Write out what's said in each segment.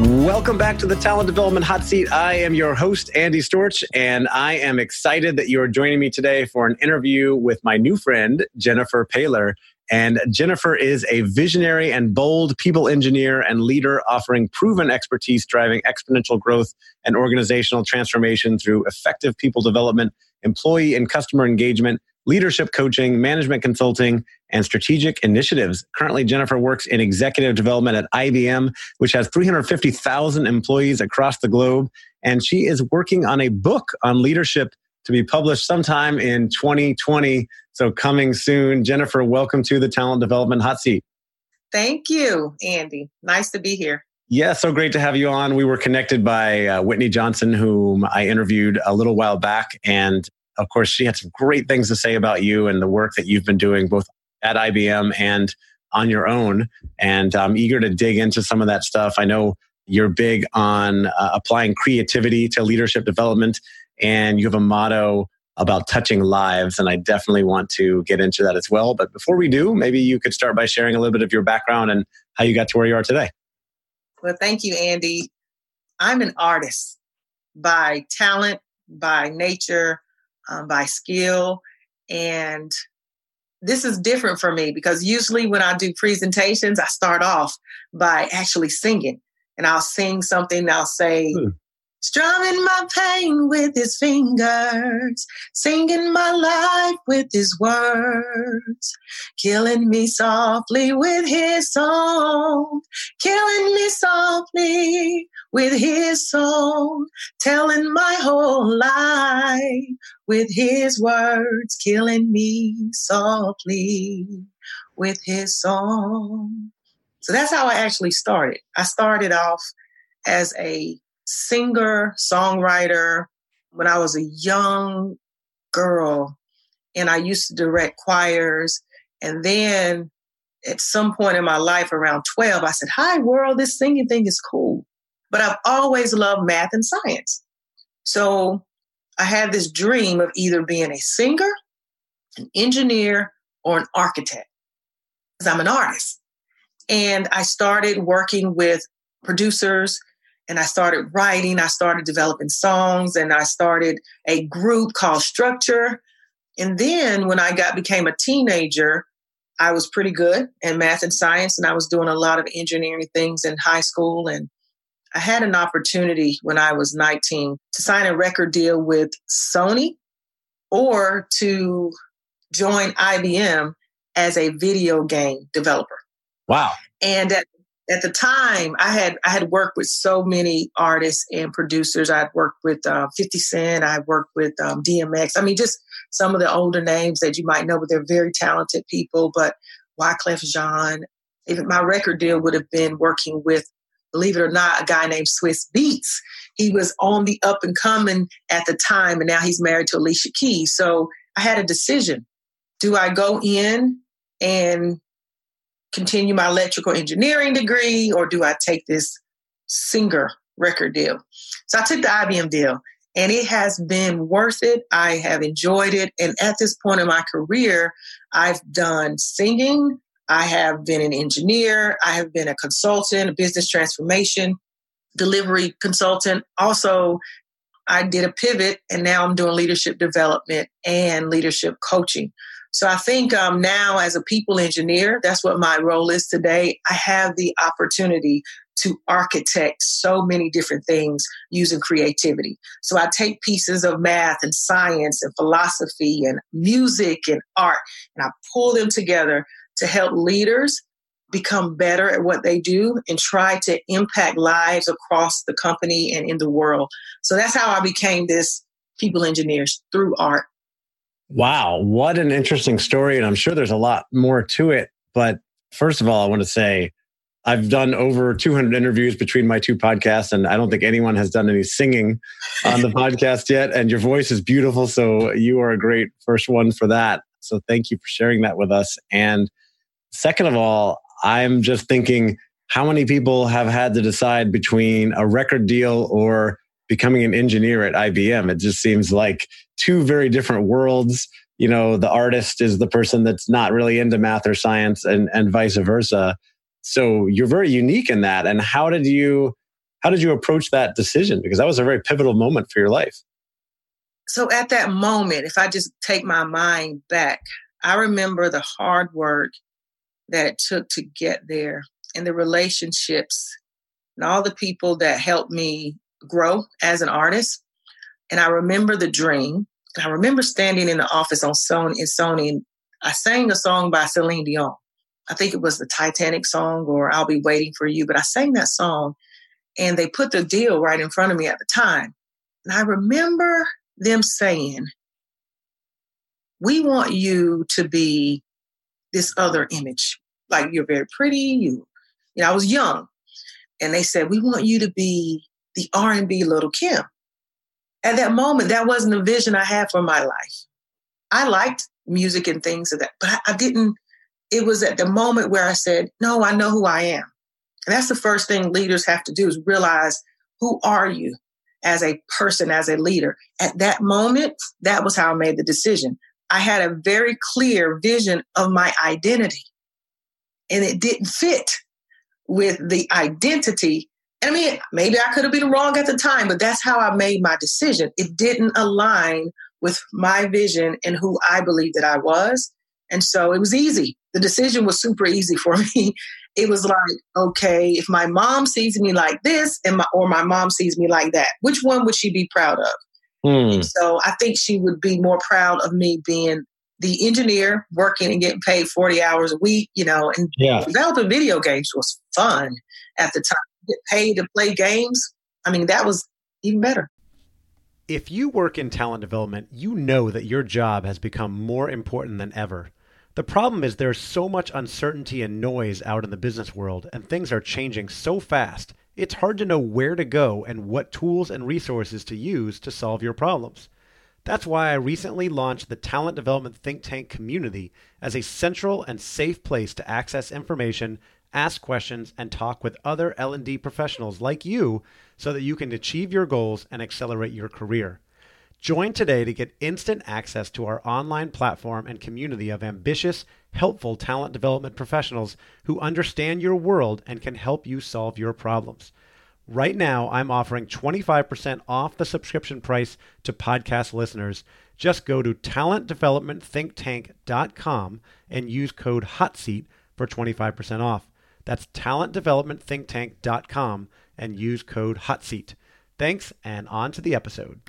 Welcome back to the Talent Development Hot Seat. I am your host, Andy Storch, and I am excited that you are joining me today for an interview with my new friend, Jennifer Paylor. And Jennifer is a visionary and bold people engineer and leader offering proven expertise driving exponential growth and organizational transformation through effective people development, employee and customer engagement, leadership coaching, management consulting, and strategic initiatives. Currently, Jennifer works in executive development at IBM, which has 350,000 employees across the globe. And she is working on a book on leadership to be published sometime in 2020. So, coming soon. Jennifer, welcome to the Talent Development Hot Seat. Thank you, Andy. Nice to be here. Yeah, so great to have you on. We were connected by uh, Whitney Johnson, whom I interviewed a little while back. And of course, she had some great things to say about you and the work that you've been doing both at IBM and on your own. And I'm eager to dig into some of that stuff. I know you're big on uh, applying creativity to leadership development, and you have a motto about touching lives. And I definitely want to get into that as well. But before we do, maybe you could start by sharing a little bit of your background and how you got to where you are today. Well, thank you, Andy. I'm an artist by talent, by nature, um, by skill. And this is different for me because usually when I do presentations, I start off by actually singing. And I'll sing something, I'll say, hmm. Strumming my pain with his fingers, singing my life with his words, killing me softly with his song, killing me softly with his song, telling my whole life with his words, killing me softly with his song. So that's how I actually started. I started off as a singer, songwriter when I was a young girl and I used to direct choirs. And then at some point in my life around 12, I said, Hi, world, this singing thing is cool. But I've always loved math and science. So I had this dream of either being a singer, an engineer, or an architect, because I'm an artist. And I started working with producers and I started writing, I started developing songs, and I started a group called Structure. And then when I got became a teenager, I was pretty good in math and science, and I was doing a lot of engineering things in high school and I had an opportunity when I was 19 to sign a record deal with Sony or to join IBM as a video game developer. Wow. And at, at the time, I had I had worked with so many artists and producers. I'd worked with uh, 50 Cent. I worked with um, DMX. I mean, just some of the older names that you might know, but they're very talented people. But Wyclef Jean, even my record deal would have been working with believe it or not, a guy named Swizz Beatz He was on the up and coming at the time, and now he's married to Alicia Keys. So I had a decision. Do I go in and continue my electrical engineering degree or do I take this singer record deal? So I took the IBM deal and it has been worth it. I have enjoyed it. And at this point in my career, I've done singing. I have been an engineer. I have been a consultant, a business transformation delivery consultant. Also, I did a pivot and now I'm doing leadership development and leadership coaching. So I think um, now, as a people engineer, that's what my role is today. I have the opportunity to architect so many different things using creativity. So I take pieces of math and science and philosophy and music and art and I pull them together to help leaders become better at what they do and try to impact lives across the company and in the world. So that's how I became this people engineer through art. Wow, what an interesting story. And I'm sure there's a lot more to it. But first of all, I want to say I've done over 200 interviews between my two podcasts, and I don't think anyone has done any singing on the podcast yet. And your voice is beautiful. So you are a great first one for that. So thank you for sharing that with us. And second of all, I'm just thinking how many people have had to decide between a record deal or becoming an engineer at IBM? It just seems like two very different worlds. You know, the artist is the person that's not really into math or science and, and vice versa. So you're very unique in that. And how did you how did you approach that decision? Because that was a very pivotal moment for your life. So at that moment if i just take my mind back i remember the hard work that it took to get there and the relationships and all the people that helped me grow as an artist. And i remember the dream i remember standing in the office on sony in sony and i sang a song by celine dion I think it was the Titanic song or I'll Be Waiting for You, but I sang that song and they put the deal right in front of me at the time. And I remember them saying, We want you to be this other image. Like you're very pretty, you you know, I was young. And they said, We want you to be the R&B little Kim. At that moment, that wasn't a vision I had for my life. I liked music and things of that, but I, I didn't it was at the moment where I said, no, I know who I am. And that's the first thing leaders have to do is realize who are you as a person, as a leader. At that moment, that was how I made the decision. I had a very clear vision of my identity and it didn't fit with the identity. I mean, maybe I could have been wrong at the time, but that's how I made my decision. It didn't align with my vision and who I believed that I was. And so it was easy. The decision was super easy for me. It was like, okay, if my mom sees me like this and my, or my mom sees me like that, which one would she be proud of? Hmm. So I think she would be more proud of me being the engineer working and getting paid 40 hours a week, you know, and yeah. developing video games was fun at the time. Get paid to play games. I mean, that was even better. If you work in talent development, you know that your job has become more important than ever. The problem is there's so much uncertainty and noise out in the business world, and things are changing so fast, it's hard to know where to go and what tools and resources to use to solve your problems. That's why I recently launched the Talent Development Think Tank community as a central and safe place to access information, ask questions, and talk with other L&D professionals like you so that you can achieve your goals and accelerate your career. Join today to get instant access to our online platform and community of ambitious, helpful talent development professionals who understand your world and can help you solve your problems. Right now, I'm offering 25% off the subscription price to podcast listeners. Just go to talentdevelopmentthinktank.com and use code HOTSEAT for 25% off. That's talentdevelopmentthinktank.com and use code HOTSEAT. Thanks, and on to the episode.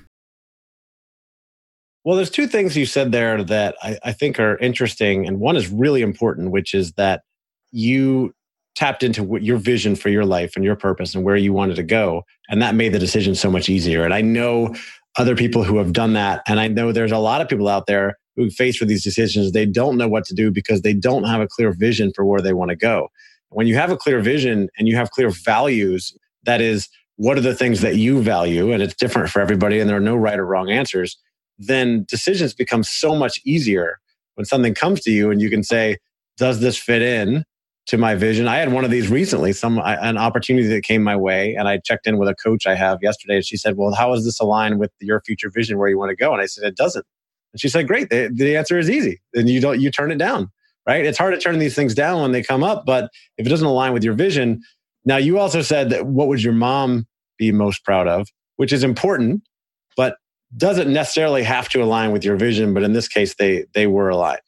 Well, there's two things you said there that I, I, think are interesting. And one is really important, which is that you tapped into what your vision for your life and your purpose and where you wanted to go. And that made the decision so much easier. And I know other people who have done that. And I know there's a lot of people out there who face with these decisions. They don't know what to do because they don't have a clear vision for where they want to go. When you have a clear vision and you have clear values, that is, what are the things that you value? And it's different for everybody, and there are no right or wrong answers then decisions become so much easier when something comes to you and you can say, does this fit in? to my vision. I had one of these recently, some an opportunity that came my way, and I checked in with a coach I have yesterday. And she said, "Well, how does this align with your future vision where you want to go?" And I said, "It doesn't." And she said, "Great. The, the answer is easy. Then you don't you turn it down, right? It's hard to turn these things down when they come up, but if it doesn't align with your vision, now you also said that what would your mom be most proud of, which is important, but doesn't necessarily have to align with your vision. But in this case, they they were aligned.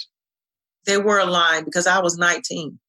They were aligned because I was 19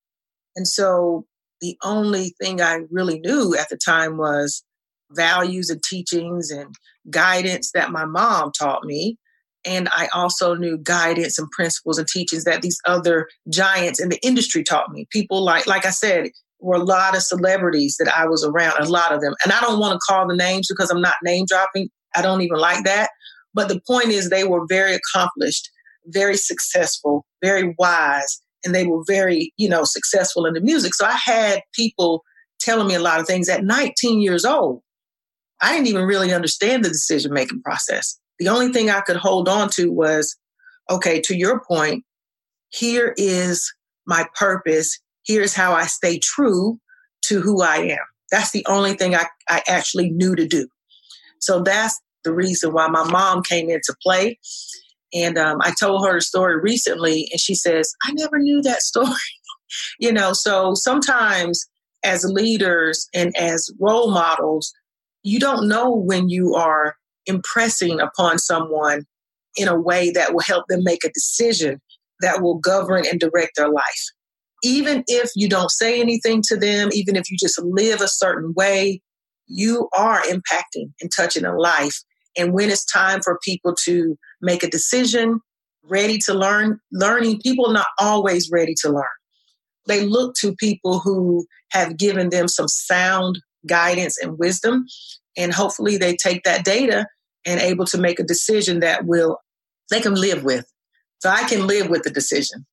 and so the only thing I really knew at the time was values and teachings and guidance that my mom taught me. And I also knew guidance and principles and teachings that these other giants in the industry taught me. People like, like I said, were a lot of celebrities that I was around, a lot of them. And I don't want to call the names because I'm not name dropping. I don't even like that. But the point is, they were very accomplished, very successful, very wise, and they were very, you know, successful in the music. So I had people telling me a lot of things at 19 years old. I didn't even really understand the decision making process. The only thing I could hold on to was, okay, to your point, here is my purpose. Here's how I stay true to who I am. That's the only thing I, I actually knew to do. So that's the reason why my mom came into play. And um, I told her a story recently, and she says, I never knew that story. you know, so sometimes as leaders and as role models, you don't know when you are impressing upon someone in a way that will help them make a decision that will govern and direct their life. Even if you don't say anything to them, even if you just live a certain way, you are impacting and touching a life. And when it's time for people to make a decision, ready to learn, learning, people are not always ready to learn. They look to people who have given them some sound guidance and wisdom. And hopefully they take that data and able to make a decision that will they can live with. So I can live with the decision.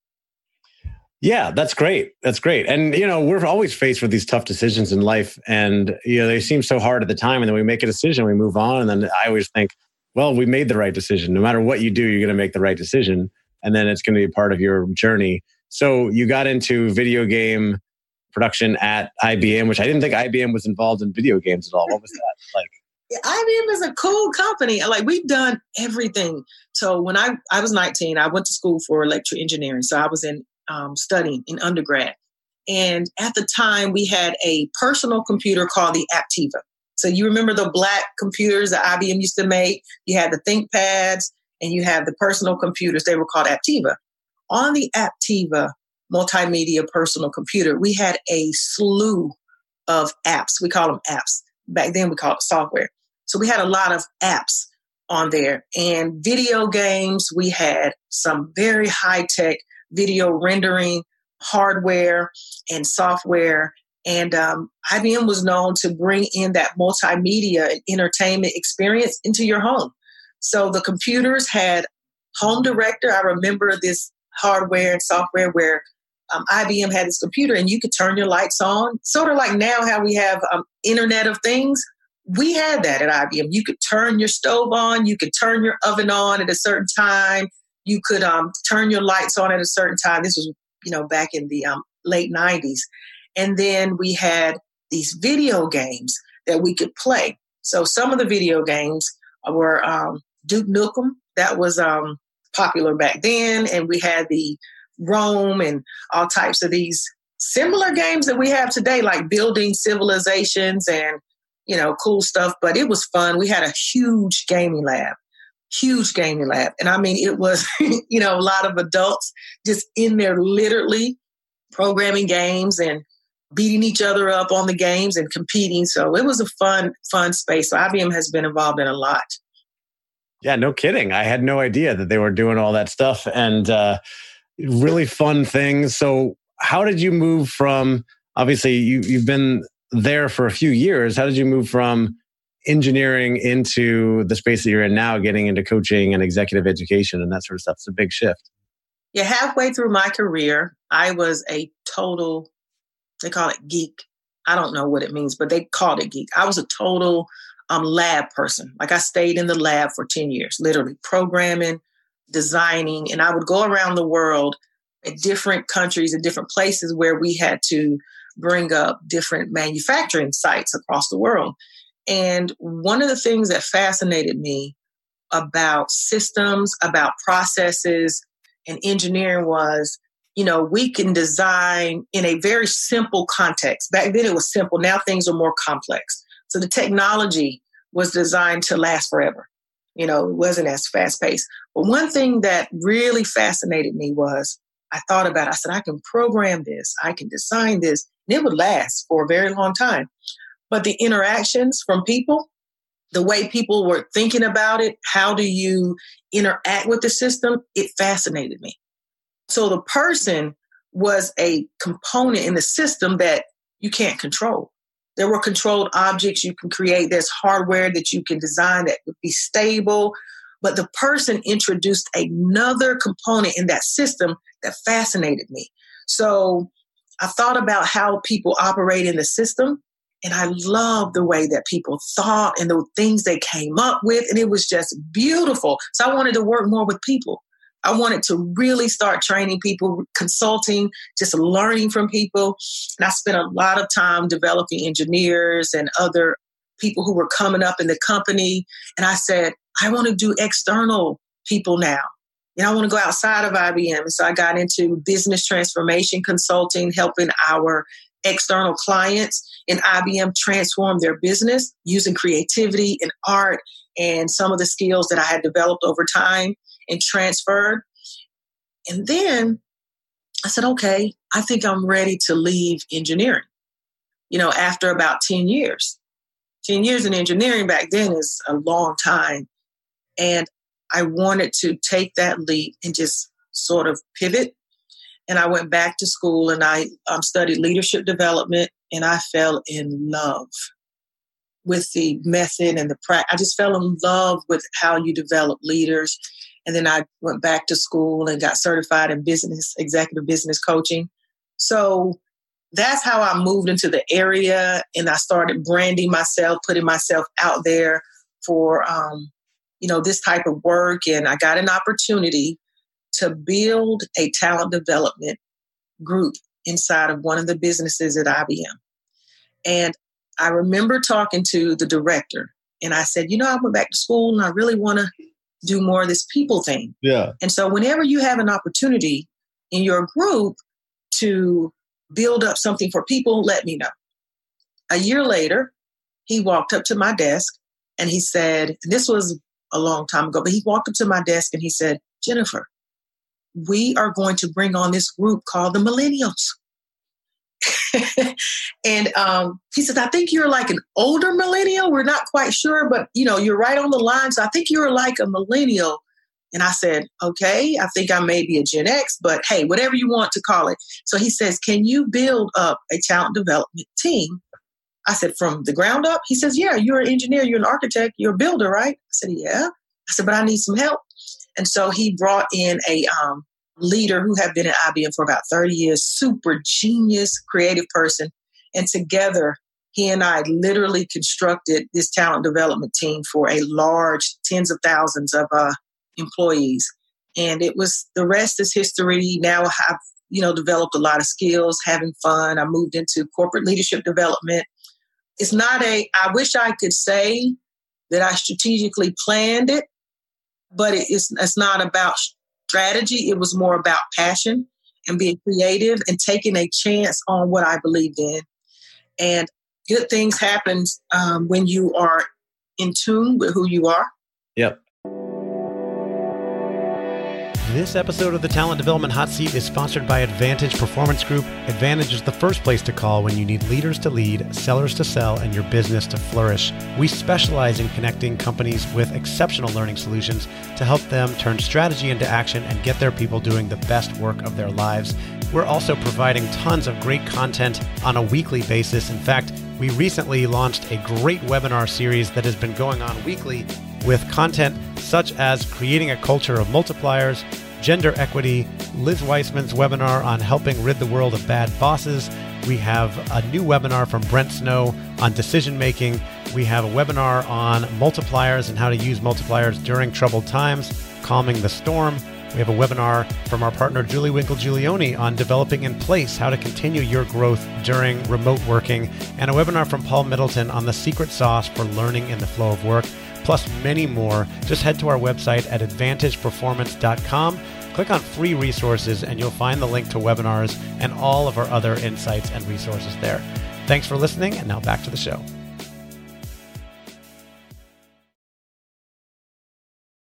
Yeah, that's great. That's great. And you know, we're always faced with these tough decisions in life and you know, they seem so hard at the time and then we make a decision, we move on and then I always think, well, we made the right decision. No matter what you do, you're going to make the right decision and then it's going to be a part of your journey. So, you got into video game production at IBM, which I didn't think IBM was involved in video games at all. What was that like? IBM is a cool company. Like we've done everything. So when I I was 19, I went to school for electrical engineering. So I was in um, studying in undergrad. And at the time, we had a personal computer called the Aptiva. So you remember the black computers that IBM used to make? You had the ThinkPads and you had the personal computers. They were called Aptiva. On the Aptiva multimedia personal computer, we had a slew of apps. We call them apps. Back then, we called it software. So we had a lot of apps on there and video games. We had some very high tech video rendering hardware and software. And um, IBM was known to bring in that multimedia entertainment experience into your home. So the computers had home director. I remember this hardware and software where um, IBM had this computer and you could turn your lights on, sort of like now how we have um, Internet of Things. We had that at IBM. You could turn your stove on, you could turn your oven on at a certain time, you could um, turn your lights on at a certain time. This was, you know, back in the um, late 90s. And then we had these video games that we could play. So some of the video games were um, Duke Nukem, that was um, popular back then. And we had the Rome and all types of these similar games that we have today, like building civilizations and, you know, cool stuff. But it was fun. We had a huge gaming lab huge gaming lab. And I mean, it was, you know, a lot of adults just in there literally programming games and beating each other up on the games and competing. So it was a fun, fun space. So IBM has been involved in a lot. Yeah, no kidding. I had no idea that they were doing all that stuff and uh, really fun things. So, how did you move from? Obviously, you, you've been there for a few years. How did you move from engineering into the space that you're in now, getting into coaching and executive education and that sort of stuff. It's a big shift. Yeah, halfway through my career, I was a total, they call it geek. I don't know what it means, but they called it geek. I was a total um, lab person. Like I stayed in the lab for 10 years, literally programming, designing, and I would go around the world at different countries and different places where we had to bring up different manufacturing sites across the world. And one of the things that fascinated me about systems, about processes, and engineering was you know, we can design in a very simple context. Back then it was simple. Now things are more complex. So the technology was designed to last forever. You know, it wasn't as fast paced. But one thing that really fascinated me was I thought about, it. I said, I can program this, I can design this, and it would last for a very long time. But the interactions from people, the way people were thinking about it, how do you interact with the system, it fascinated me. So the person was a component in the system that you can't control. There were controlled objects you can create. There's hardware that you can design that would be stable. But the person introduced another component in that system that fascinated me. So I thought about how people operate in the system. And I love the way that people thought and the things they came up with. And it was just beautiful. So I wanted to work more with people. I wanted to really start training people, consulting, just learning from people. And I spent a lot of time developing engineers and other people who were coming up in the company. And I said, I want to do external people now. And I want to go outside of IBM. So I got into business transformation consulting, helping our external clients in IBM transform their business using creativity and art and some of the skills that I had developed over time and transferred. And then I said, okay, I think I'm ready to leave engineering. You know, after about 10 years. 10 years in engineering back then is a long time. And I wanted to take that leap and just sort of pivot. And I went back to school and I um, studied leadership development and I fell in love with the method and the practice. I just fell in love with how you develop leaders and then I went back to school and got certified in business, executive business coaching. So that's how I moved into the area and I started branding myself, putting myself out there for, um, you know, this type of work. And I got an opportunity to build a talent development group inside of one of the businesses at IBM. And I remember talking to the director and I said, you know, I went back to school and I really want to do more of this people thing. Yeah. And so whenever you have an opportunity in your group to build up something for people, let me know. A year later, he walked up to my desk and he said, this was a long time ago, but he walked up to my desk and he said, Jennifer, we are going to bring on this group called the Millennials. and um, he says, I think you're like an older millennial. We're not quite sure, but you know, you're right on the line. So I think you're like a millennial. And I said, okay, I think I may be a Gen X, but hey, whatever you want to call it. So he says, can you build up a talent development team? I said, from the ground up? He says, yeah, you're an engineer, you're an architect, you're a builder, right? I said, yeah. I said, but I need some help. And so he brought in a um, leader who had been at IBM for about 30 years, super genius, creative person. And together, he and I literally constructed this talent development team for a large, tens of thousands of uh, employees. And it was the rest is history. Now I've, you know, developed a lot of skills, having fun. I moved into corporate leadership development. It's not a, I wish I could say that I strategically planned it, but it's, it's not about strategy. It was more about passion and being creative and taking a chance on what I believed in. And good things happen um, when you are in tune with who you are. Yep. This episode of the Talent Development Hot Seat is sponsored by Advantage Performance Group. Advantage is the first place to call when you need leaders to lead, sellers to sell, and your business to flourish. We specialize in connecting companies with exceptional learning solutions to help them turn strategy into action and get their people doing the best work of their lives. We're also providing tons of great content on a weekly basis. In fact, we recently launched a great webinar series that has been going on weekly with content such as creating a culture of multipliers, gender equity, Liz Wiseman's webinar on helping rid the world of bad bosses. We have a new webinar from Brent Snow on decision making. We have a webinar on multipliers and how to use multipliers during troubled times, calming the storm. We have a webinar from our partner Julie Winkle Giulioni on developing in place how to continue your growth during remote working, and a webinar from Paul Middleton on the secret sauce for learning in the flow of work, plus many more. Just head to our website at advantageperformance.com. Click on free resources and you'll find the link to webinars and all of our other insights and resources there. Thanks for listening, and now back to the show.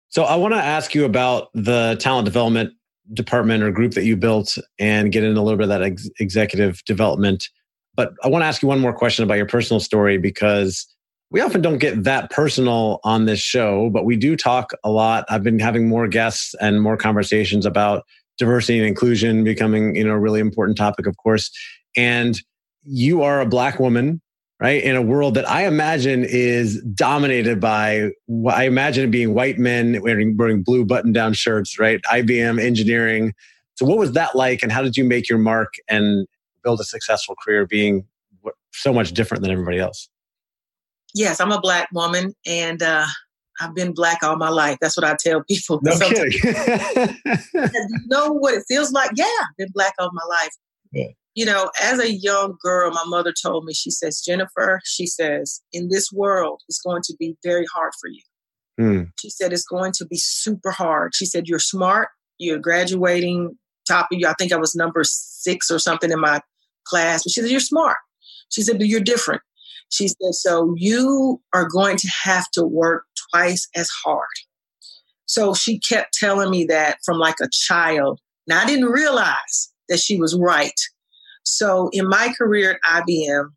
So I want to ask you about the talent development department or group that you built and get into a little bit of that ex- executive development. But I want to ask you one more question about your personal story because we often don't get that personal on this show, but we do talk a lot. I've been having more guests and more conversations about diversity and inclusion becoming, you know, a really important topic, of course. And you are a black woman right? In a world that I imagine is dominated by, I imagine being white men wearing, wearing blue button down shirts, right? IBM engineering. So, what was that like, and how did you make your mark and build a successful career being so much different than everybody else? Yes, I'm a black woman, and uh, I've been black all my life. That's what I tell people. No kidding. you know what it feels like? Yeah, I've been black all my life. Yeah you know, as a young girl, my mother told me, she says, Jennifer, she says, in this world, it's going to be very hard for you. Mm. She said, it's going to be super hard. She said, you're smart, you're graduating top of you. I think I was number six or something in my class. But she said, you're smart. She said, but you're different. She said, so you are going to have to work twice as hard. So she kept telling me that from like a child. Now I didn't realize that she was right so in my career at IBM,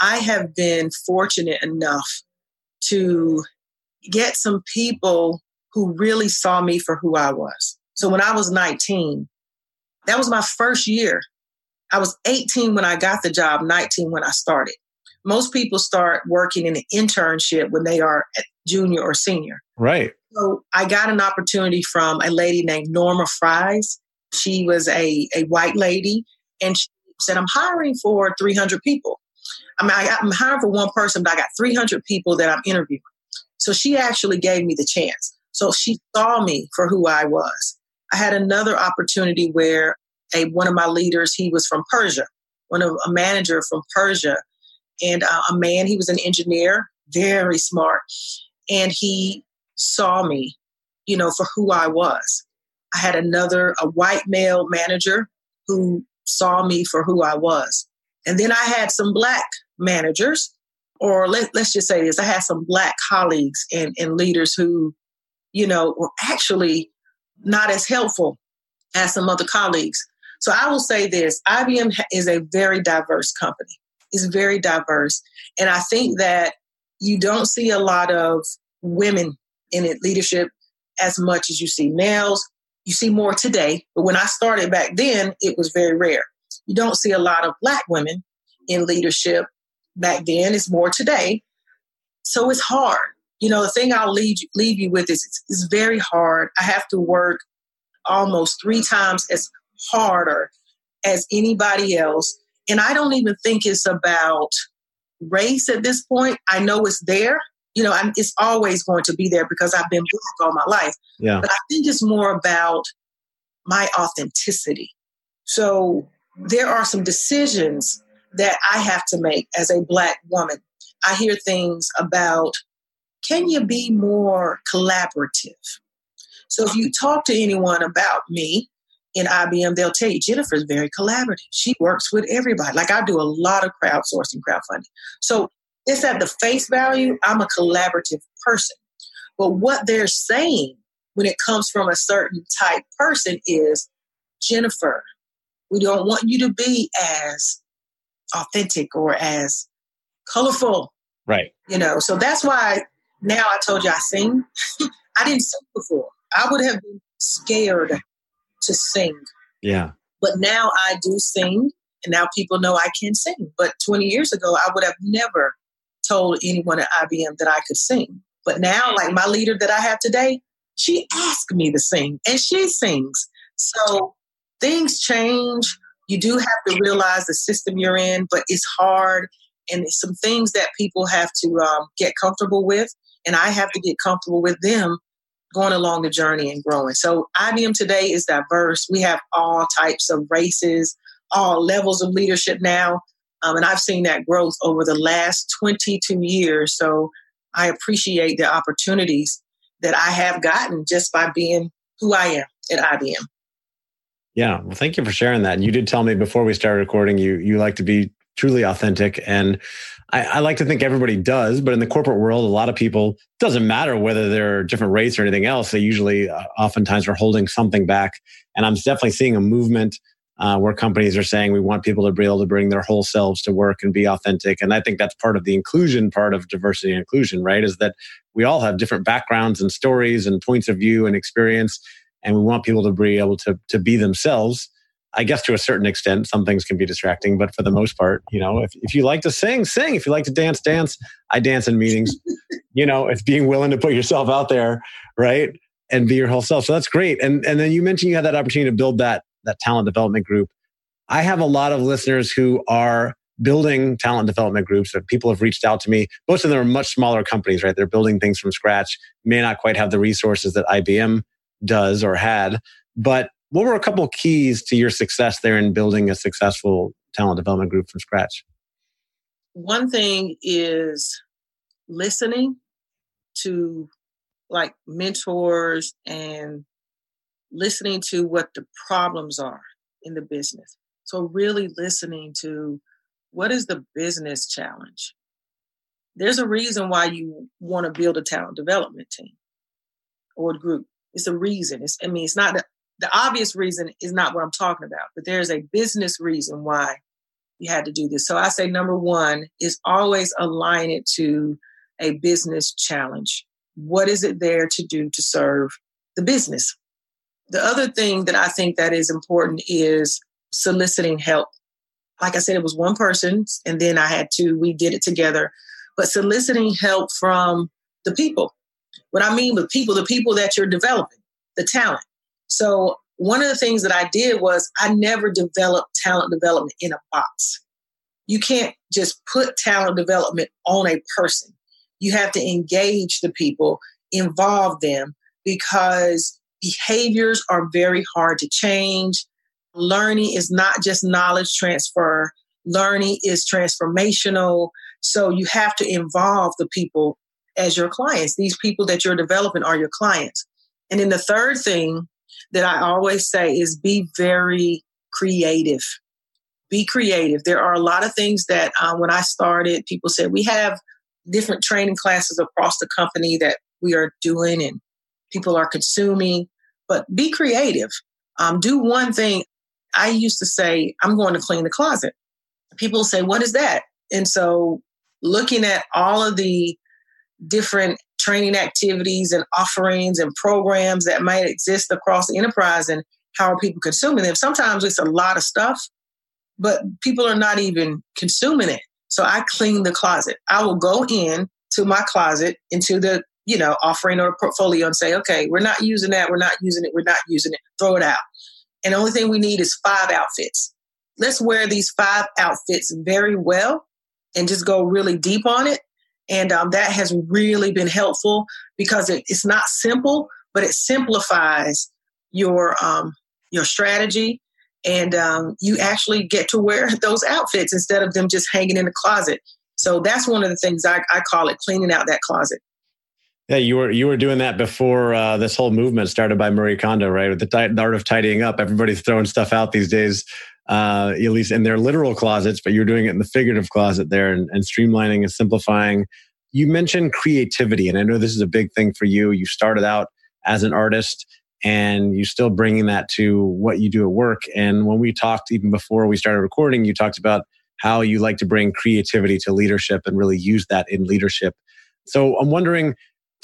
I have been fortunate enough to get some people who really saw me for who I was. So when I was 19, that was my first year. I was 18 when I got the job, 19 when I started. Most people start working in an internship when they are junior or senior. Right. So I got an opportunity from a lady named Norma Fries. She was a, a white lady and she said, I'm hiring for 300 people. I mean, I, I'm hiring for one person, but I got 300 people that I'm interviewing. So she actually gave me the chance. So she saw me for who I was. I had another opportunity where a one of my leaders, he was from Persia, one of a manager from Persia, and uh, a man. He was an engineer, very smart, and he saw me, you know, for who I was. I had another a white male manager who saw me for who I was. And then I had some black managers, or let, us just say this I had some black colleagues and, and leaders who, you know, were actually not as helpful as some other colleagues. So I will say this IBM is a very diverse company. It's very diverse. And I think that you don't see a lot of women in it leadership as much as you see males. You see more today, but when I started back then, it was very rare. You don't see a lot of black women in leadership back then. It's more today. So it's hard. You know, the thing I'll leave you, leave you with is it's, it's very hard. I have to work almost three times as harder as anybody else. And I don't even think it's about race at this point. I know it's there, you know, I'm, it's always going to be there because I've been black all my life. Yeah. But I think it's more about my authenticity. So there are some decisions that I have to make as a black woman. I hear things about can you be more collaborative? So if you talk to anyone about me in IBM, they'll tell you Jennifer's very collaborative. She works with everybody. Like I do a lot of crowdsourcing, crowdfunding. So it's at the face value, I'm a collaborative person. But what they're saying when it comes from a certain type person is, Jennifer, we don't want you to be as authentic or as colorful. Right. You know, so that's why now I told you I sing. I didn't sing before. I would have been scared to sing. Yeah. But now I do sing, and now people know I can sing. But 20 years ago, I would have never told anyone at IBM that I could sing. But now, like my leader that I have today, she asked me to sing, and she sings. So things change. You do have to realize the system you're in, but it's hard. And it's some things that people have to um, get comfortable with. And I have to get comfortable with them going along the journey and growing. So IBM today is diverse. We have all types of races, all levels of leadership now. Um, and I've seen that growth over the last 22 years. So I appreciate the opportunities that I have gotten just by being who I am at IBM. Yeah, well, thank you for sharing that. And you did tell me before we started recording, you you like to be truly authentic, and I, I, like to think everybody does. But in the corporate world, a lot of people doesn't matter whether they're different race or anything else. They usually, uh, oftentimes, are holding something back. And I'm definitely seeing a movement uh, where companies are saying we want people to be able to bring their whole selves to work and be authentic. And I think that's part of the inclusion part of diversity and inclusion, right? Is that we all have different backgrounds and stories and points of view and experience. And we want people to be able to, to be themselves. I guess to a certain extent, some things can be distracting, but for the most part, you know, if, if you like to sing, sing. If you like to dance, dance. I dance in meetings. you know, it's being willing to put yourself out there, right? And be your whole self. So that's great. And and then you mentioned you had that opportunity to build that that talent development group. I have a lot of listeners who are building talent development groups that people have reached out to me. Most of them are much smaller companies, right? They're building things from scratch, may not quite have the resources that IBM does or had. But what were a couple keys to your success there in building a successful talent development group from scratch? One thing is listening to like mentors and listening to what the problems are in the business. So, really listening to what is the business challenge? There's a reason why you want to build a talent development team or group. It's a reason. It's, I mean, it's not the, obvious reason is not what I'm talking about, but there's a business reason why you had to do this. So I say number one is always align it to a business challenge. What is it there to do to serve the business? The other thing that I think that is important is soliciting help. Like I said, it was one person, and then I had to, we did it together, but soliciting help from the people. What I mean with people, the people that you're developing, the talent. So, one of the things that I did was I never developed talent development in a box. You can't just put talent development on a person. You have to engage the people, involve them, because behaviors are very hard to change. Learning is not just knowledge transfer, learning is transformational. So you have to involve the people as your clients. These people that you're developing are your clients. And then the third thing that I always say is be very creative. Be creative. There are a lot of things that um, when I started, people said we have different training classes across the company that we are doing and people are consuming but be creative. Um, do one thing. I used to say, I'm going to clean the closet. People say, What is that? And so looking at all of the different training activities and offerings and programs that might exist across the enterprise and how are people consuming them. Sometimes it's a lot of stuff, but people are not even consuming it. So I clean the closet. I will go in to my closet, into the you know, offering or portfolio and say, okay, we're not using that, we're not using it, we're not using it, throw it out. And the only thing we need is five outfits. Let's wear these five outfits very well and just go really deep on it. And um, that has really been helpful because it, it's not simple, but it simplifies your um, your strategy, and um, you actually get to wear those outfits instead of them just hanging in the closet. So that's one of the things I, I call it cleaning out that closet. Yeah, you were you were doing that before uh, this whole movement started by Marie Kondo, right? With the, the art of tidying up, everybody's throwing stuff out these days, uh, at least in their literal closets, but you're doing it in the figurative closet there, and, and streamlining and simplifying. You mentioned creativity, and I know this is a big thing for you. You started out as an artist, and you're still bringing that to what you do at work. And when we talked, even before we started recording, you talked about how you like to bring creativity to leadership and really use that in leadership. So I'm wondering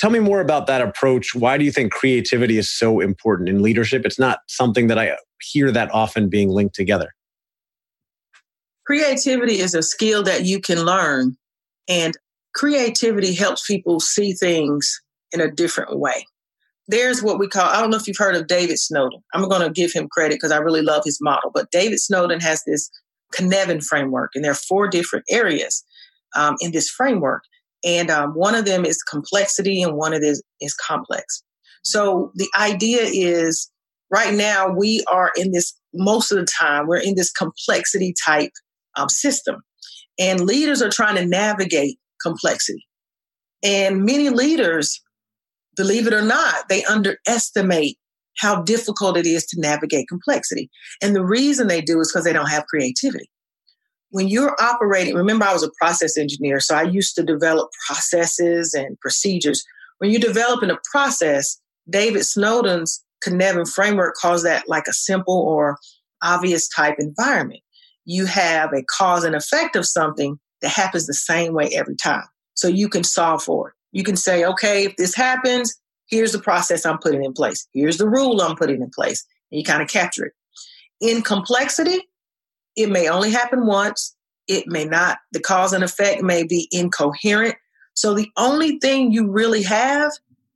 Tell me more about that approach. Why do you think creativity is so important in leadership? It's not something that I hear that often being linked together. Creativity is a skill that you can learn, and creativity helps people see things in a different way. There's what we call, I don't know if you've heard of David Snowden. I'm going to give him credit because I really love his model, but David Snowden has this Cynefin framework, and there are four different areas um, in this framework. And um, one of them is complexity and one of them is complex. So the idea is right now we are in this most of the time we're in this complexity type um, system. And leaders are trying to navigate complexity. And many leaders believe it or not they underestimate how difficult it is to navigate complexity. And the reason they do is because they don't have creativity when you're operating remember i was a process engineer so i used to develop processes and procedures when you're developing a process david snowden's Cynefin framework calls that like a simple or obvious type environment. You have a cause and effect of something that happens the same way every time. So you can solve for it. You can say, okay, if this happens, here's the process I'm putting in place. Here's the rule I'm putting in place. And you kind of capture it. In complexity, it may only happen once. It may not, the cause and effect may be incoherent. So the only thing you really have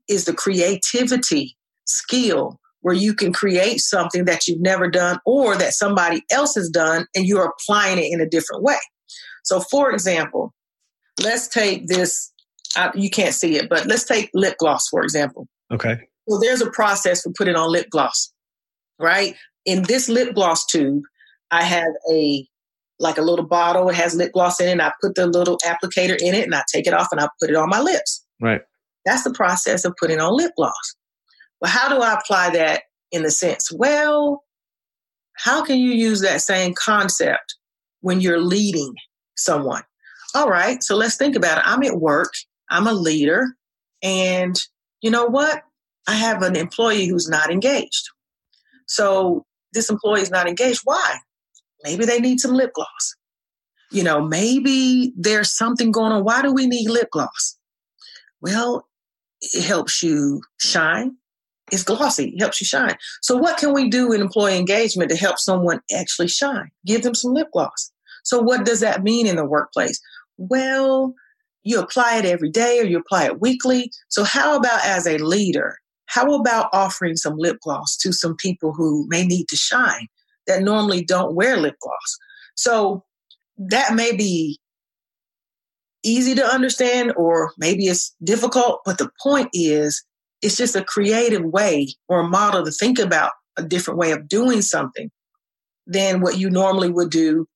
is the creativity skill where you can create something that you've never done or that somebody else has done and you're applying it in a different way. So, for example, let's take this, uh, you can't see it, but let's take lip gloss, for example. Okay. Well, there's a process for putting on lip gloss, right? In this lip gloss tube, I have a like a little bottle. It has lip gloss in it. And I put the little applicator in it and I take it off and I put it on my lips. Right. That's the process of putting on lip gloss. Well, how do I apply that in the sense? Well, how can you use that same concept when you're leading someone? All right, so let's think about it. I'm at work, I'm a leader, and you know what? I have an employee who's not engaged. So this employee is not engaged. Why? Maybe they need some lip gloss. You know, maybe there's something going on. Why do we need lip gloss? Well, it helps you shine it's glossy, it helps you shine. So, what can we do in employee engagement to help someone actually shine? Give them some lip gloss. So, what does that mean in the workplace? Well, you apply it every day or you apply it weekly. So, how about as a leader? How about offering some lip gloss to some people who may need to shine that normally don't wear lip gloss? So, that may be easy to understand or maybe it's difficult, but the point is it's just a creative way or a model to think about a different way of doing something than what you normally would do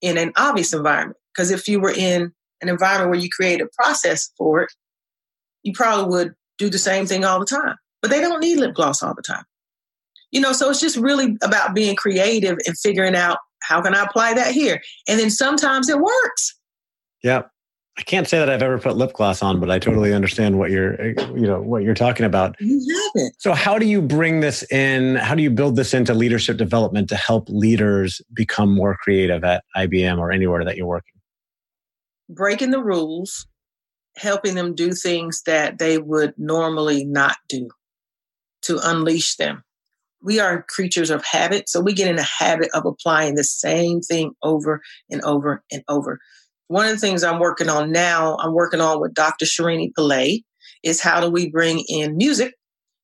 in an obvious environment. Because if you were in an environment where you create a process for it, you probably would do the same thing all the time. But they don't need lip gloss all the time. You know, so it's just really about being creative and figuring out how can I apply that here? And then sometimes it works. Yeah. I can't say that I've ever put lip gloss on, but I totally understand what you're, eh, you know, what you're talking about. You haven't. So, how do you bring this in? How do you build this into leadership development to help leaders become more creative at IBM or anywhere that you're working? Breaking the rules, helping them do things that they would normally not do, to unleash them. We are creatures of habit, so we get in the habit of applying the same thing over and over and over one of the things I'm working on now, I'm working on with Dr. Srini Pillay, is how do we bring in music,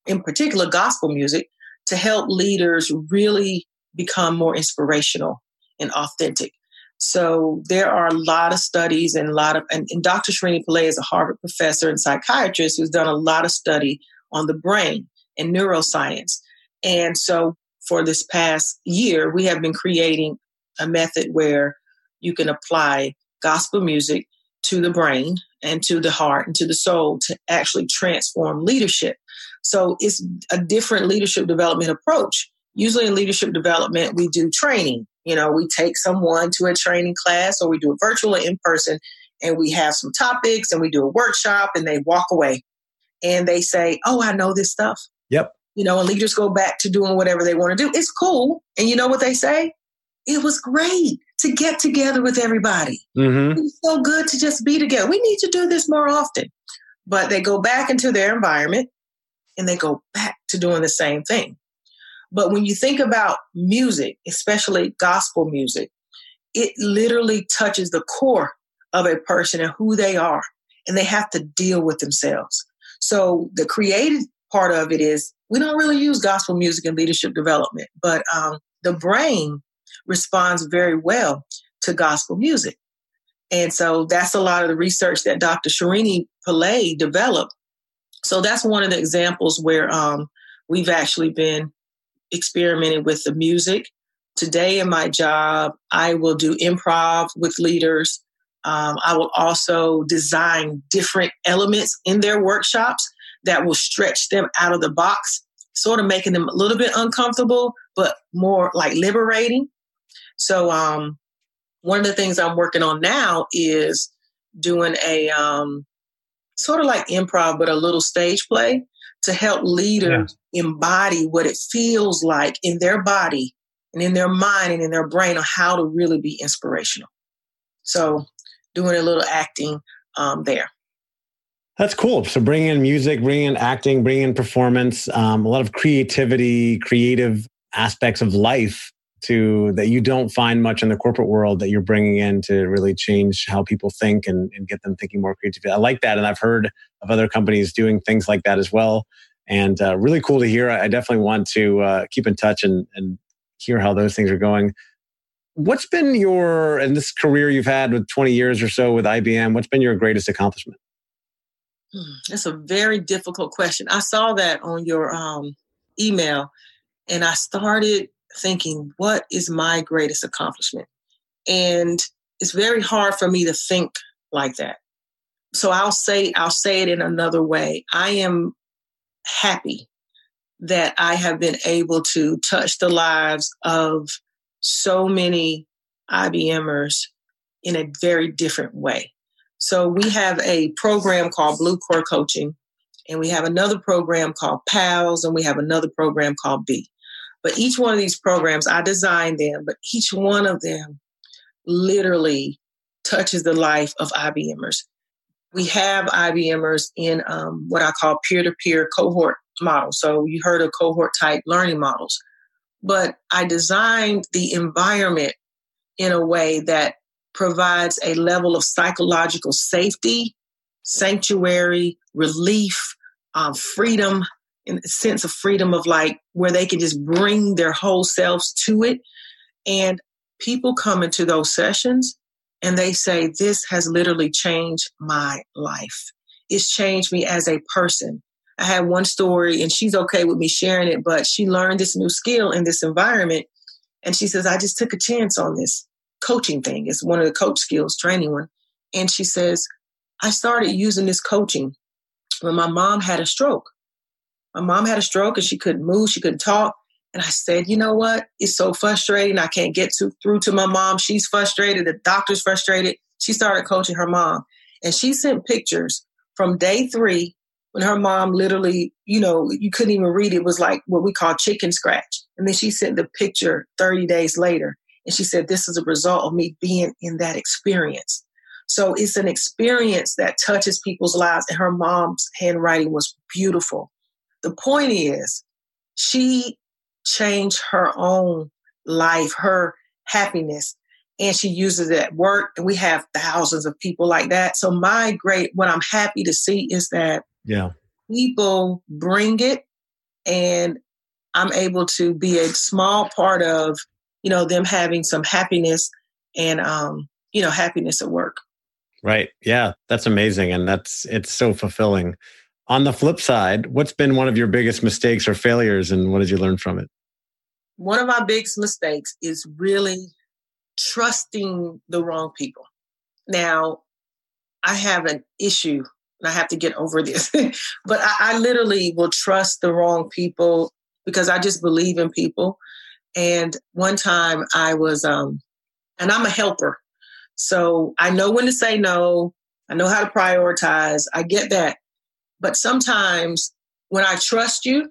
in particular gospel music, to help leaders really become more inspirational and authentic. So there are a lot of studies and a lot of, and, and Dr. Srini Pillay is a Harvard professor and psychiatrist who's done a lot of study on the brain and neuroscience. And so for this past year, we have been creating a method where you can apply gospel music to the brain and to the heart and to the soul to actually transform leadership. So it's a different leadership development approach. Usually in leadership development, we do training. You know, we take someone to a training class or we do it virtual or in person and we have some topics and we do a workshop and they walk away and they say, Oh, I know this stuff. Yep. You know, and leaders go back to doing whatever they want to do. It's cool. And you know what they say? It was great to get together with everybody. Mm-hmm. It's so good to just be together. We need to do this more often. But they go back into their environment and they go back to doing the same thing. But when you think about music, especially gospel music, it literally touches the core of a person and who they are, and they have to deal with themselves. So the creative part of it is we don't really use gospel music in leadership development, but um, the brain responds very well to gospel music. And so that's a lot of the research that Dr. Srini Pillay developed So that's one of the examples where um, we've actually been experimenting with the music. Today in my job, I will do improv with leaders. Um, I will also design different elements in their workshops that will stretch them out of the box, sort of making them a little bit uncomfortable, but more like liberating. So, um, one of the things I'm working on now is doing a um, sort of like improv, but a little stage play to help leaders yeah. embody what it feels like in their body and in their mind and in their brain on how to really be inspirational. So, doing a little acting um, there. That's cool. So, bring in music, bring in acting, bring in performance, um, a lot of creativity, creative aspects of life to that you don't find much in the corporate world that you're bringing in to really change how people think and, and get them thinking more creatively. I like that. And I've heard of other companies doing things like that as well. And uh, really cool to hear. I definitely want to uh, keep in touch and, and hear how those things are going. What's been your, in this career you've had with 20 years or so with IBM, what's been your greatest accomplishment? Hmm, that's a very difficult question. I saw that on your um, email and I started thinking, what is my greatest accomplishment? And it's very hard for me to think like that. So I'll say, I'll say it in another way. I am happy that I have been able to touch the lives of so many IBMers in a very different way. So we have a program called Blue Core Coaching, and we have another program called PALS, and we have another program called B. But each one of these programs, I designed them, but each one of them literally touches the life of IBMers. We have IBMers in um, what I call peer to peer cohort models. So you heard of cohort type learning models. But I designed the environment in a way that provides a level of psychological safety, sanctuary, relief, um, freedom, and a sense of freedom of like where they can just bring their whole selves to it. And people come into those sessions and they say, This has literally changed my life. It's changed me as a person. I had one story and she's okay with me sharing it, but she learned this new skill in this environment. And she says, I just took a chance on this coaching thing. It's one of the coach skills training one. And she says, I started using this coaching when my mom had a stroke. My mom had a stroke and she couldn't move, she couldn't talk. And I said, you know what? It's so frustrating. I can't get to, through to my mom. She's frustrated. The doctor's frustrated. She started coaching her mom. And she sent pictures from day three when her mom literally, you know, you couldn't even read it. it was like what we call chicken scratch. And then she sent the picture 30 days later. And she said, This is a result of me being in that experience. So it's an experience that touches people's lives. And her mom's handwriting was beautiful. The point is, she changed her own life, her happiness, and she uses it at work. And we have thousands of people like that. So my great, what I'm happy to see is that yeah, people bring it, and I'm able to be a small part of, you know, them having some happiness and um, you know, happiness at work. Right. Yeah, that's amazing, and that's it's so fulfilling. On the flip side, what's been one of your biggest mistakes or failures, and what did you learn from it? One of my biggest mistakes is really trusting the wrong people. Now, I have an issue, and I have to get over this, but I, I literally will trust the wrong people because I just believe in people. And one time I was, um, and I'm a helper. So I know when to say no. I know how to prioritize. I get that. But sometimes when I trust you,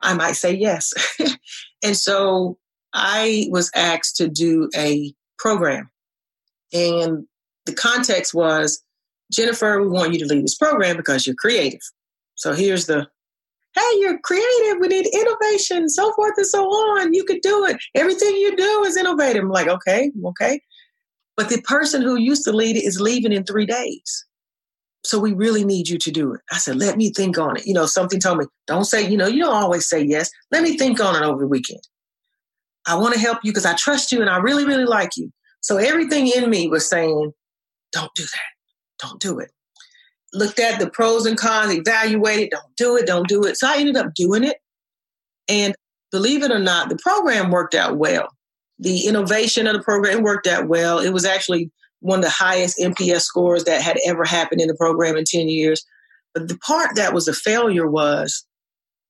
I might say yes. and so I was asked to do a program. And the context was Jennifer, we want you to lead this program because you're creative. So here's the hey, you're creative. We need innovation, so forth and so on. You could do it. Everything you do is innovative. I'm like, okay, okay. But the person who used to lead it is leaving in three days so we really need you to do it. I said, let me think on it. You know, something told me, don't say, you know, you don't always say yes. Let me think on it over the weekend. I want to help you because I trust you and I really, really like you. So everything in me was saying, don't do that. Don't do it. Looked at the pros and cons, evaluated, don't do it, don't do it. So I ended up doing it. And believe it or not, the program worked out well. The innovation of the program worked out well. It was actually one of the highest NPS scores that had ever happened in the program in 10 years. But the part that was a failure was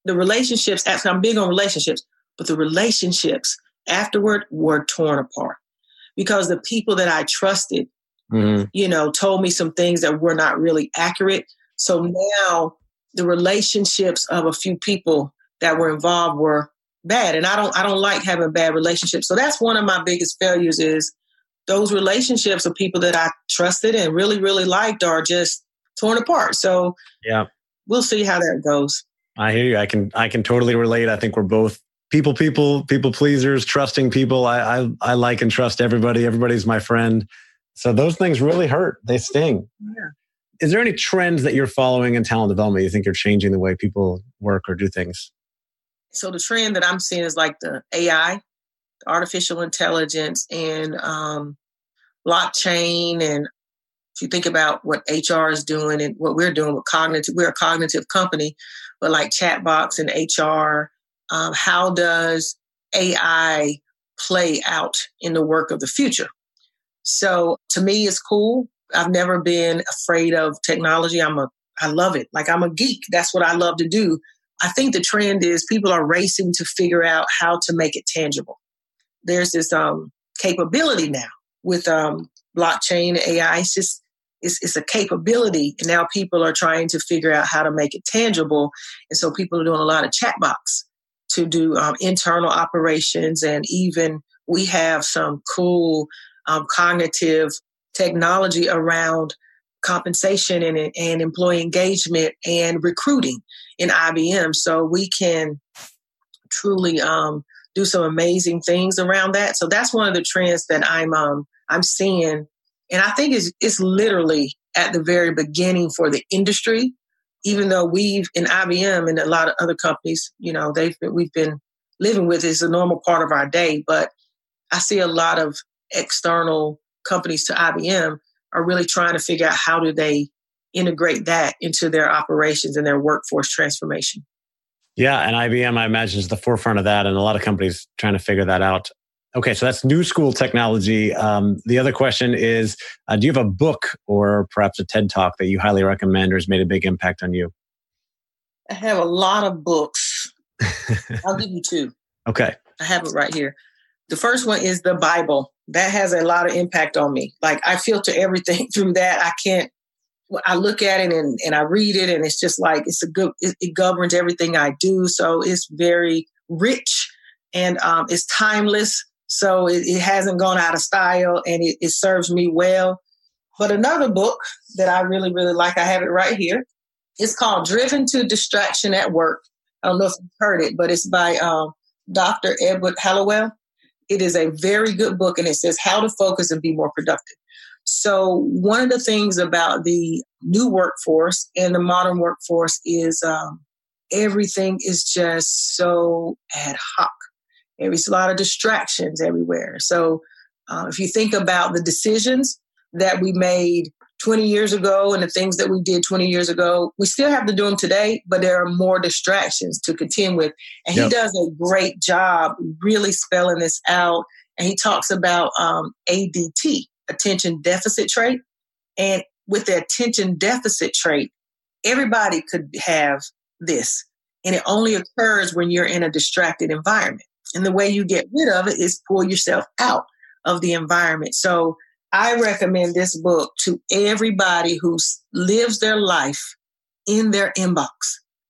the relationships. actually, I'm big on relationships, but the relationships afterward were torn apart because the people that I trusted, mm-hmm. you know, told me some things that were not really accurate. So now the relationships of a few people that were involved were bad. And I don't I don't like having bad relationships. So that's one of my biggest failures is those relationships of people that I trusted and really, really liked are just torn apart. So yeah, we'll see how that goes. I hear you. I can I can totally relate. I think we're both people, people, people pleasers, trusting people. I I, I like and trust everybody. Everybody's my friend. So those things really hurt. They sting. Yeah. Is there any trends that you're following in talent development? You think you're changing the way people work or do things? So the trend that I'm seeing is like the AI, artificial intelligence, and um, blockchain. And if you think about what HR is doing and what we're doing with cognitive, we're a cognitive company, but like chatbots and HR, um, how does AI play out in the work of the future? So to me, it's cool. I've never been afraid of technology. I'm a, I love it. Like I'm a geek. That's what I love to do. I think the trend is people are racing to figure out how to make it tangible. There's this um, capability now with um, blockchain AI. It's just it's, it's a capability, and now people are trying to figure out how to make it tangible. And so people are doing a lot of chatbots to do um, internal operations, and even we have some cool um, cognitive technology around compensation and, and employee engagement and recruiting in IBM. So we can truly um, do some amazing things around that. So that's one of the trends that I'm um, I'm seeing, and I think it's it's literally at the very beginning for the industry. Even though we've in IBM and a lot of other companies, you know, they've been, we've been living with is a normal part of our day, but I see a lot of external companies to IBM are really trying to figure out how do they integrate that into their operations and their workforce transformation. Yeah, and IBM, I imagine, is the forefront of that, and a lot of companies trying to figure that out. Okay, so that's new school technology. Um, the other question is uh, Do you have a book or perhaps a TED talk that you highly recommend or has made a big impact on you? I have a lot of books. I'll give you two. Okay. I have it right here. The first one is the Bible. That has a lot of impact on me. Like I filter everything through that. I can't I look at it and, and I read it and it's just like it's a good it, it governs everything I do. So it's very rich and um, it's timeless. So it, it, hasn't gone out of style and it, it serves me well. But another book that I really, really like, I have it right here. It's called Driven to Distraction at Work. I don't know if you've heard it, but it's by um, Dr. Edward Hallowell. It is a very good book and it says how to focus and be more productive. So, one of the things about the new workforce and the modern workforce is um, everything is just so ad hoc. There's a lot of distractions everywhere. So, uh, if you think about the decisions that we made 20 years ago and the things that we did 20 years ago, we still have to do them today, but there are more distractions to contend with. And yep. he does a great job really spelling this out. And he talks about um, ADT, attention deficit trait. And with the attention deficit trait, everybody could have this. And it only occurs when you're in a distracted environment. And the way you get rid of it is pull yourself out of the environment. So I recommend this book to everybody who lives their life in their inbox.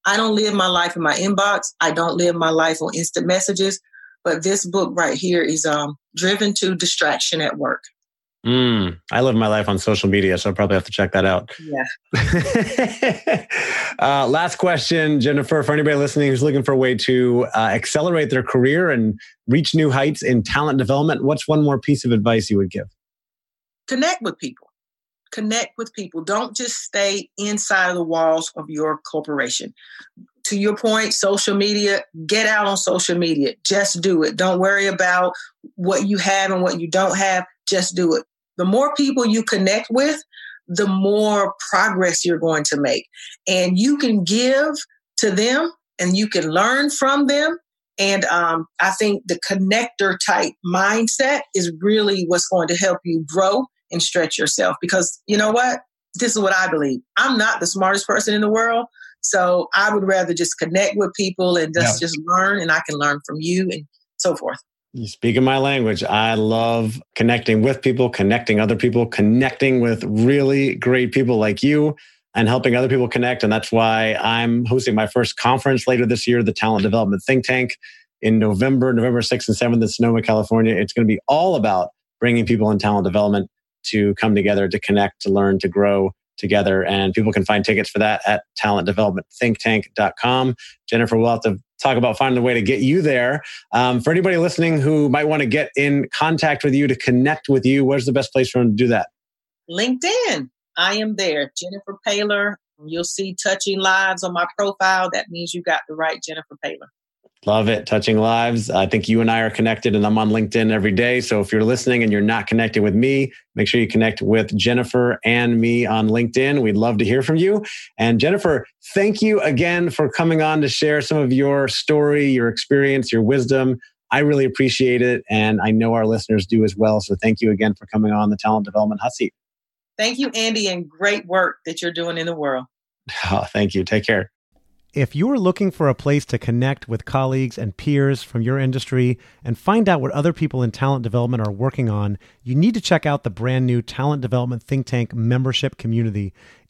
I don't live my life in my inbox. I don't live my life on instant messages. But this book right here is um, Driven to Distraction at Work. Mm, I live my life on social media, so I'll probably have to check that out. Yeah. uh, last question, Jennifer, for anybody listening who's looking for a way to uh, accelerate their career and reach new heights in talent development, what's one more piece of advice you would give? Connect with people. Connect with people. Don't just stay inside of the walls of your corporation. To your point, social media, get out on social media. Just do it. Don't worry about what you have and what you don't have. Just do it the more people you connect with, the more progress you're going to make. And you can give to them and you can learn from them. And um, I think the connector type mindset is really what's going to help you grow and stretch yourself. Because you know what? This is what I believe. I'm not the smartest person in the world. So I would rather just connect with people and just, yeah. just learn, and I can learn from you and so forth. You speak in my language. I love connecting with people, connecting other people, connecting with really great people like you and helping other people connect. And that's why I'm hosting my first conference later this year, the Talent Development Think Tank in November, November 6th and 7th in Sonoma, California. It's going to be all about bringing people in talent development to come together, to connect, to learn, to grow together. And people can find tickets for that at talentdevelopmentthinktank.com. Jennifer, we'll have to talk about finding a way to get you there. Um, for anybody listening who might want to get in contact with you to connect with you, where's the best place for them to do that? LinkedIn. I am there. Jennifer Paylor. You'll see touching lives on my profile. That means you got the right Jennifer Paylor. Love it. Touching lives. I think you and I are connected and I'm on LinkedIn every day. So if you're listening and you're not connected with me, make sure you connect with Jennifer and me on LinkedIn. We'd love to hear from you. And Jennifer, thank you again for coming on to share some of your story, your experience, your wisdom. I really appreciate it. And I know our listeners do as well. So thank you again for coming on the Talent Development Hot Seat. Thank you, Andy, and great work that you're doing in the world. Oh, thank you. Take care. If you're looking for a place to connect with colleagues and peers from your industry and find out what other people in talent development are working on, you need to check out the brand new Talent Development Think Tank membership community.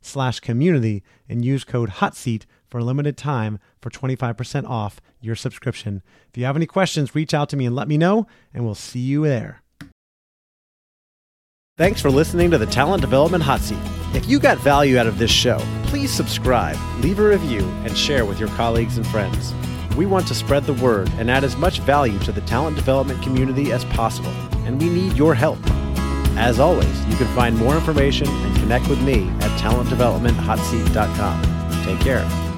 slash community and use code HOTSEAT for a limited time for 25% off your subscription. If you have any questions, reach out to me and let me know, and we'll see you there. Thanks for listening to the Talent Development Hot Seat. If you got value out of this show, please subscribe, leave a review, and share with your colleagues and friends. We want to spread the word and add as much value to the talent development community as possible, and we need your help. As always, you can find more information and connect with me at talentdevelopmenthotseat.com. Take care.